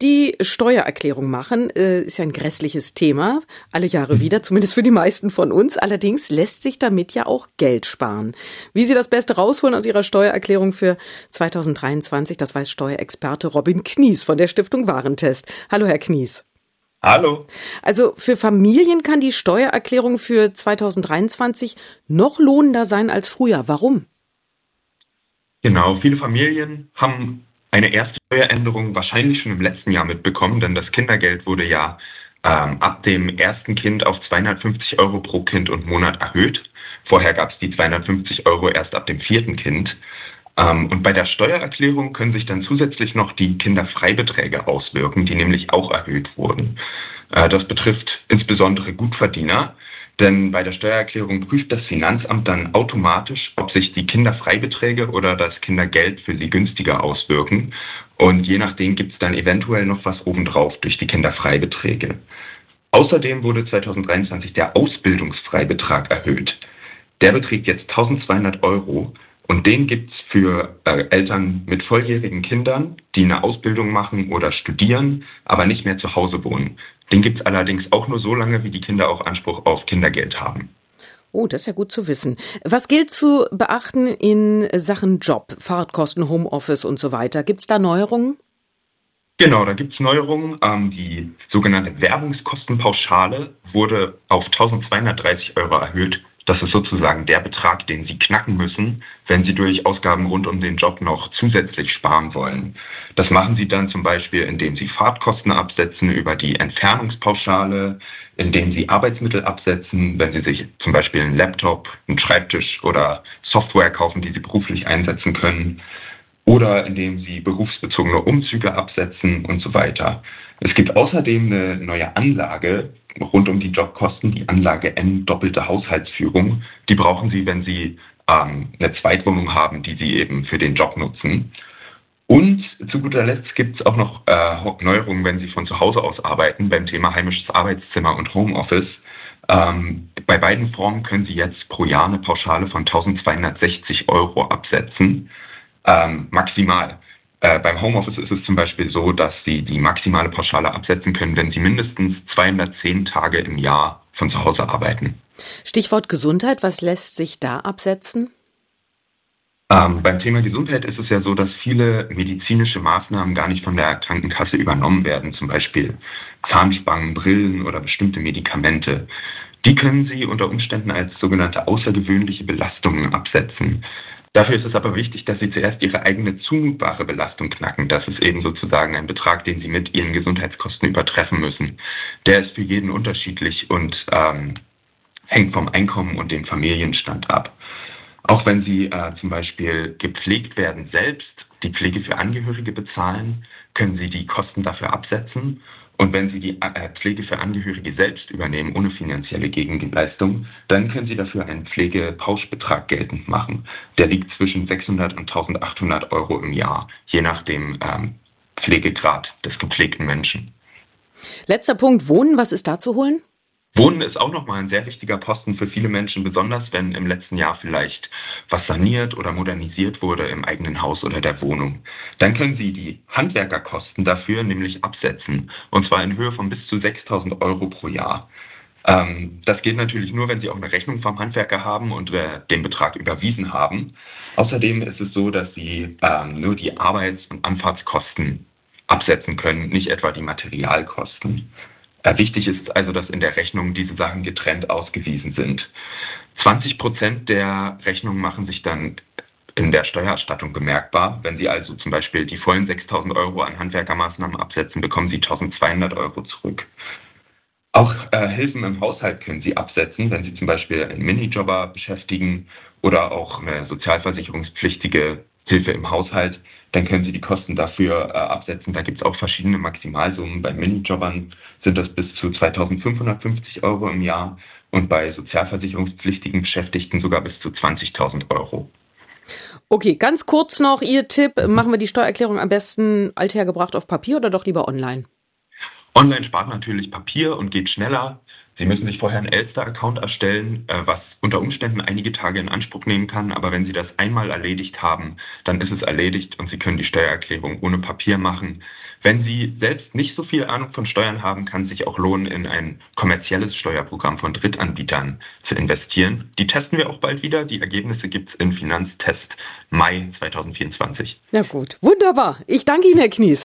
Die Steuererklärung machen äh, ist ja ein grässliches Thema, alle Jahre mhm. wieder, zumindest für die meisten von uns. Allerdings lässt sich damit ja auch Geld sparen. Wie Sie das Beste rausholen aus Ihrer Steuererklärung für 2023, das weiß Steuerexperte Robin Knies von der Stiftung Warentest. Hallo, Herr Knies. Hallo. Also für Familien kann die Steuererklärung für 2023 noch lohnender sein als früher. Warum? Genau, viele Familien haben eine erste Steueränderung wahrscheinlich schon im letzten Jahr mitbekommen, denn das Kindergeld wurde ja ähm, ab dem ersten Kind auf 250 Euro pro Kind und Monat erhöht. Vorher gab es die 250 Euro erst ab dem vierten Kind. Ähm, und bei der Steuererklärung können sich dann zusätzlich noch die Kinderfreibeträge auswirken, die nämlich auch erhöht wurden. Äh, das betrifft insbesondere Gutverdiener, denn bei der Steuererklärung prüft das Finanzamt dann automatisch, ob sich die Kinderfreibeträge oder das Kindergeld für sie günstiger auswirken. Und je nachdem gibt es dann eventuell noch was obendrauf durch die Kinderfreibeträge. Außerdem wurde 2023 der Ausbildungsfreibetrag erhöht. Der beträgt jetzt 1200 Euro und den gibt's für äh, Eltern mit volljährigen Kindern, die eine Ausbildung machen oder studieren, aber nicht mehr zu Hause wohnen. Den gibt's allerdings auch nur so lange, wie die Kinder auch Anspruch auf Kindergeld haben. Oh, das ist ja gut zu wissen. Was gilt zu beachten in Sachen Job, Fahrtkosten, Homeoffice und so weiter? Gibt's da Neuerungen? Genau, da gibt's Neuerungen. Ähm, die sogenannte Werbungskostenpauschale wurde auf 1230 Euro erhöht das ist sozusagen der Betrag, den Sie knacken müssen, wenn Sie durch Ausgaben rund um den Job noch zusätzlich sparen wollen. Das machen Sie dann zum Beispiel, indem Sie Fahrtkosten absetzen über die Entfernungspauschale, indem Sie Arbeitsmittel absetzen, wenn Sie sich zum Beispiel einen Laptop, einen Schreibtisch oder Software kaufen, die Sie beruflich einsetzen können oder indem sie berufsbezogene Umzüge absetzen und so weiter. Es gibt außerdem eine neue Anlage rund um die Jobkosten, die Anlage N doppelte Haushaltsführung. Die brauchen Sie, wenn Sie ähm, eine Zweitwohnung haben, die Sie eben für den Job nutzen. Und zu guter Letzt gibt es auch noch äh, Neuerungen, wenn Sie von zu Hause aus arbeiten, beim Thema heimisches Arbeitszimmer und Homeoffice. Ähm, bei beiden Formen können Sie jetzt pro Jahr eine Pauschale von 1260 Euro absetzen ähm, maximal. Äh, beim Homeoffice ist es zum Beispiel so, dass Sie die maximale Pauschale absetzen können, wenn Sie mindestens 210 Tage im Jahr von zu Hause arbeiten. Stichwort Gesundheit, was lässt sich da absetzen? Ähm, beim Thema Gesundheit ist es ja so, dass viele medizinische Maßnahmen gar nicht von der Krankenkasse übernommen werden, zum Beispiel Zahnspangen, Brillen oder bestimmte Medikamente. Die können Sie unter Umständen als sogenannte außergewöhnliche Belastungen absetzen. Dafür ist es aber wichtig, dass Sie zuerst Ihre eigene zumutbare Belastung knacken. Das ist eben sozusagen ein Betrag, den Sie mit Ihren Gesundheitskosten übertreffen müssen. Der ist für jeden unterschiedlich und ähm, hängt vom Einkommen und dem Familienstand ab. Auch wenn Sie äh, zum Beispiel gepflegt werden selbst, die Pflege für Angehörige bezahlen, können Sie die Kosten dafür absetzen und wenn Sie die äh, Pflege für Angehörige selbst übernehmen, ohne finanzielle Gegenleistung, dann können Sie dafür einen Pflegepauschbetrag geltend machen. Der liegt zwischen 600 und 1800 Euro im Jahr, je nach dem ähm, Pflegegrad des gepflegten Menschen. Letzter Punkt, Wohnen, was ist da zu holen? Wohnen ist auch nochmal ein sehr wichtiger Posten für viele Menschen, besonders wenn im letzten Jahr vielleicht was saniert oder modernisiert wurde im eigenen Haus oder der Wohnung. Dann können Sie die Handwerkerkosten dafür nämlich absetzen, und zwar in Höhe von bis zu 6000 Euro pro Jahr. Ähm, das geht natürlich nur, wenn Sie auch eine Rechnung vom Handwerker haben und äh, den Betrag überwiesen haben. Außerdem ist es so, dass Sie ähm, nur die Arbeits- und Anfahrtskosten absetzen können, nicht etwa die Materialkosten. Äh, wichtig ist also, dass in der Rechnung diese Sachen getrennt ausgewiesen sind. 20 Prozent der Rechnungen machen sich dann in der Steuererstattung bemerkbar. Wenn Sie also zum Beispiel die vollen 6000 Euro an Handwerkermaßnahmen absetzen, bekommen Sie 1200 Euro zurück. Auch äh, Hilfen im Haushalt können Sie absetzen, wenn Sie zum Beispiel einen Minijobber beschäftigen oder auch eine sozialversicherungspflichtige Hilfe im Haushalt dann können Sie die Kosten dafür äh, absetzen. Da gibt es auch verschiedene Maximalsummen. Bei Minijobbern sind das bis zu 2.550 Euro im Jahr und bei sozialversicherungspflichtigen Beschäftigten sogar bis zu 20.000 Euro. Okay, ganz kurz noch Ihr Tipp. Machen wir die Steuererklärung am besten althergebracht auf Papier oder doch lieber online? Online spart natürlich Papier und geht schneller. Sie müssen sich vorher einen Elster-Account erstellen, äh, was unter Umständen einige Tage in Anspruch nehmen kann. Aber wenn Sie das einmal erledigt haben, dann ist es erledigt und Sie können die Steuererklärung ohne Papier machen. Wenn Sie selbst nicht so viel Ahnung von Steuern haben, kann es sich auch lohnen, in ein kommerzielles Steuerprogramm von Drittanbietern zu investieren. Die testen wir auch bald wieder. Die Ergebnisse gibt es in Finanztest Mai 2024. Ja gut, wunderbar. Ich danke Ihnen, Herr Knies.